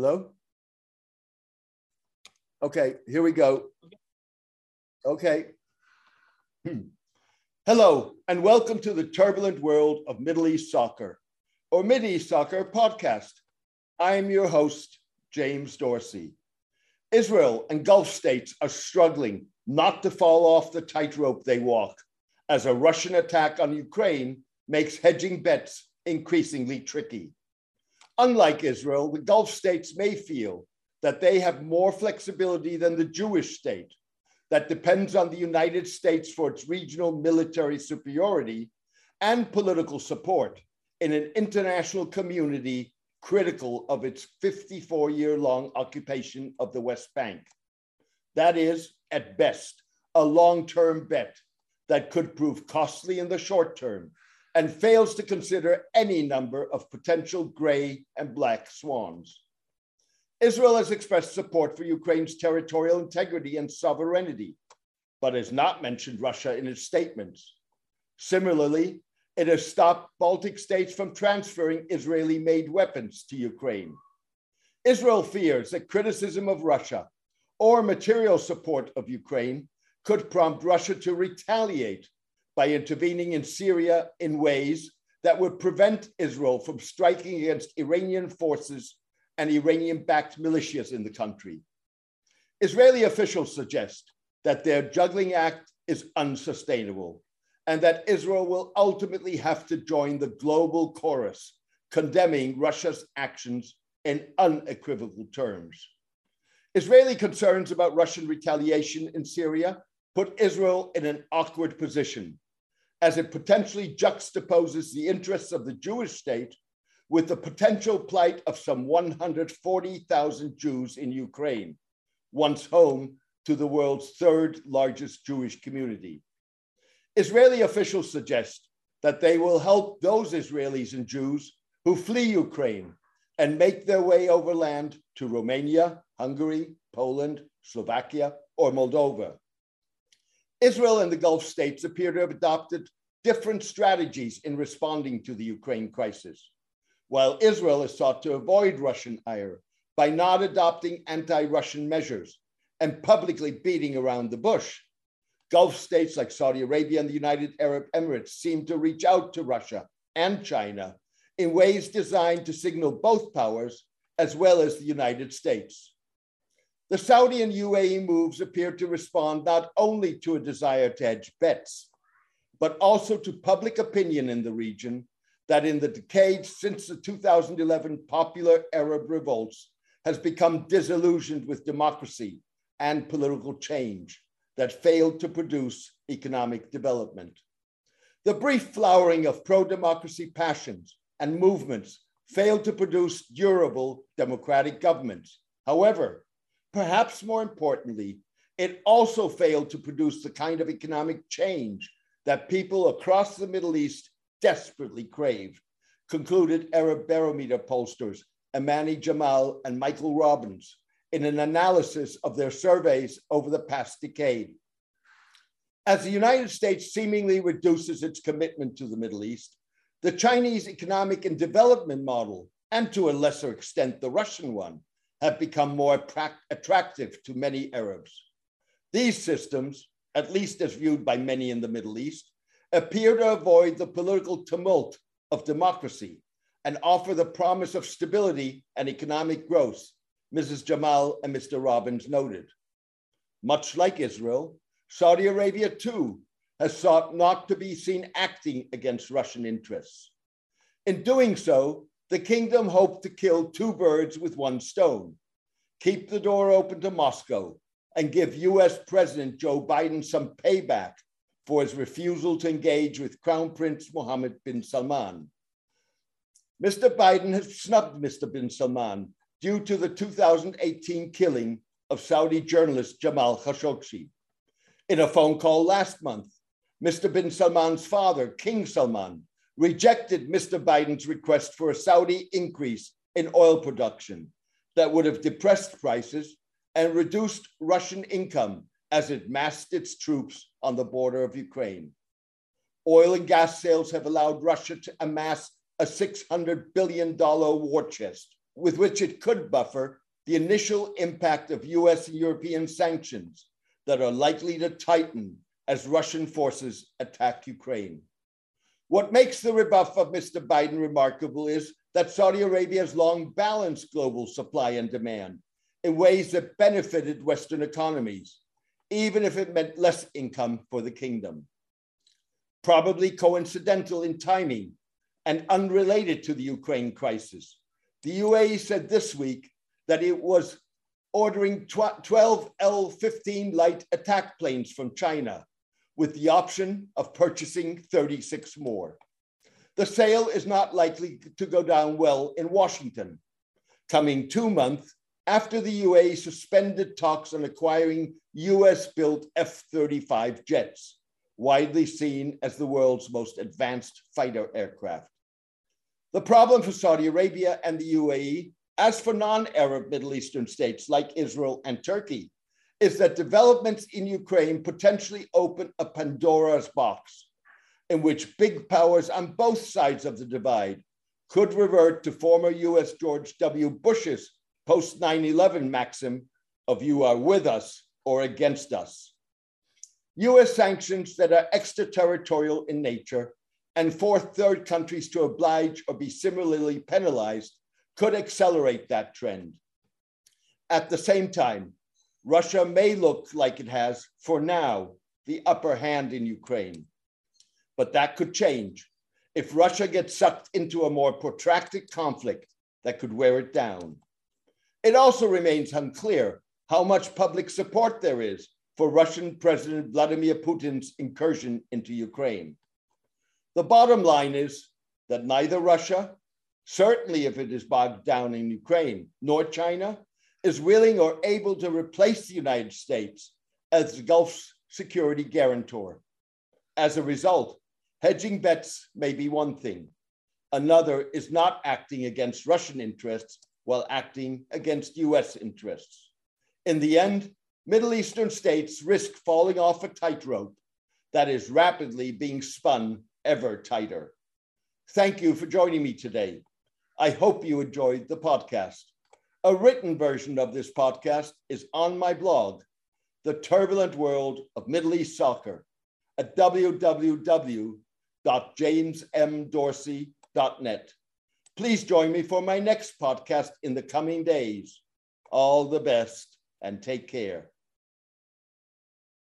Hello? Okay, here we go. Okay. Hmm. Hello, and welcome to the turbulent world of Middle East soccer, or East Soccer podcast. I am your host, James Dorsey. Israel and Gulf states are struggling not to fall off the tightrope they walk as a Russian attack on Ukraine makes hedging bets increasingly tricky. Unlike Israel, the Gulf states may feel that they have more flexibility than the Jewish state that depends on the United States for its regional military superiority and political support in an international community critical of its 54 year long occupation of the West Bank. That is, at best, a long term bet that could prove costly in the short term and fails to consider any number of potential gray and black swans. Israel has expressed support for Ukraine's territorial integrity and sovereignty, but has not mentioned Russia in its statements. Similarly, it has stopped Baltic states from transferring Israeli made weapons to Ukraine. Israel fears that criticism of Russia or material support of Ukraine could prompt Russia to retaliate by intervening in Syria in ways that would prevent Israel from striking against Iranian forces and Iranian backed militias in the country. Israeli officials suggest that their juggling act is unsustainable and that Israel will ultimately have to join the global chorus condemning Russia's actions in unequivocal terms. Israeli concerns about Russian retaliation in Syria put Israel in an awkward position as it potentially juxtaposes the interests of the Jewish state with the potential plight of some 140,000 Jews in Ukraine, once home to the world's third largest Jewish community. Israeli officials suggest that they will help those Israelis and Jews who flee Ukraine and make their way overland to Romania, Hungary, Poland, Slovakia, or Moldova. Israel and the Gulf states appear to have adopted different strategies in responding to the Ukraine crisis. While Israel has sought to avoid Russian ire by not adopting anti Russian measures and publicly beating around the bush, Gulf states like Saudi Arabia and the United Arab Emirates seem to reach out to Russia and China in ways designed to signal both powers as well as the United States. The Saudi and UAE moves appear to respond not only to a desire to hedge bets, but also to public opinion in the region that in the decades since the 2011 popular Arab revolts has become disillusioned with democracy and political change that failed to produce economic development. The brief flowering of pro democracy passions and movements failed to produce durable democratic governments. However, Perhaps more importantly, it also failed to produce the kind of economic change that people across the Middle East desperately crave, concluded Arab Barometer pollsters Amani Jamal and Michael Robbins in an analysis of their surveys over the past decade. As the United States seemingly reduces its commitment to the Middle East, the Chinese economic and development model, and to a lesser extent the Russian one, have become more attractive to many Arabs. These systems, at least as viewed by many in the Middle East, appear to avoid the political tumult of democracy and offer the promise of stability and economic growth, Mrs. Jamal and Mr. Robbins noted. Much like Israel, Saudi Arabia too has sought not to be seen acting against Russian interests. In doing so, the kingdom hoped to kill two birds with one stone keep the door open to Moscow and give US President Joe Biden some payback for his refusal to engage with Crown Prince Mohammed bin Salman. Mr. Biden has snubbed Mr. bin Salman due to the 2018 killing of Saudi journalist Jamal Khashoggi. In a phone call last month, Mr. bin Salman's father, King Salman, rejected Mr. Biden's request for a Saudi increase in oil production that would have depressed prices and reduced Russian income as it massed its troops on the border of Ukraine. Oil and gas sales have allowed Russia to amass a $600 billion war chest, with which it could buffer the initial impact of US and European sanctions that are likely to tighten as Russian forces attack Ukraine. What makes the rebuff of Mr. Biden remarkable is that Saudi Arabia has long balanced global supply and demand in ways that benefited Western economies, even if it meant less income for the kingdom. Probably coincidental in timing and unrelated to the Ukraine crisis, the UAE said this week that it was ordering 12 L 15 light attack planes from China with the option of purchasing 36 more. The sale is not likely to go down well in Washington, coming two months after the UAE suspended talks on acquiring US built F 35 jets, widely seen as the world's most advanced fighter aircraft. The problem for Saudi Arabia and the UAE, as for non Arab Middle Eastern states like Israel and Turkey, is that developments in Ukraine potentially open a Pandora's box in which big powers on both sides of the divide could revert to former US George W. Bush's post 9 11 maxim of you are with us or against us. US sanctions that are extraterritorial in nature and force third countries to oblige or be similarly penalized could accelerate that trend. At the same time, Russia may look like it has, for now, the upper hand in Ukraine. But that could change if Russia gets sucked into a more protracted conflict that could wear it down. It also remains unclear how much public support there is for Russian President Vladimir Putin's incursion into Ukraine. The bottom line is that neither Russia, certainly if it is bogged down in Ukraine, nor China is willing or able to replace the United States as the Gulf's security guarantor. As a result, hedging bets may be one thing. Another is not acting against Russian interests while acting against US interests. In the end, Middle Eastern states risk falling off a tightrope that is rapidly being spun ever tighter. Thank you for joining me today. I hope you enjoyed the podcast. A written version of this podcast is on my blog, The Turbulent World of Middle East Soccer, at www.jamesmdorsey.net. Please join me for my next podcast in the coming days. All the best and take care.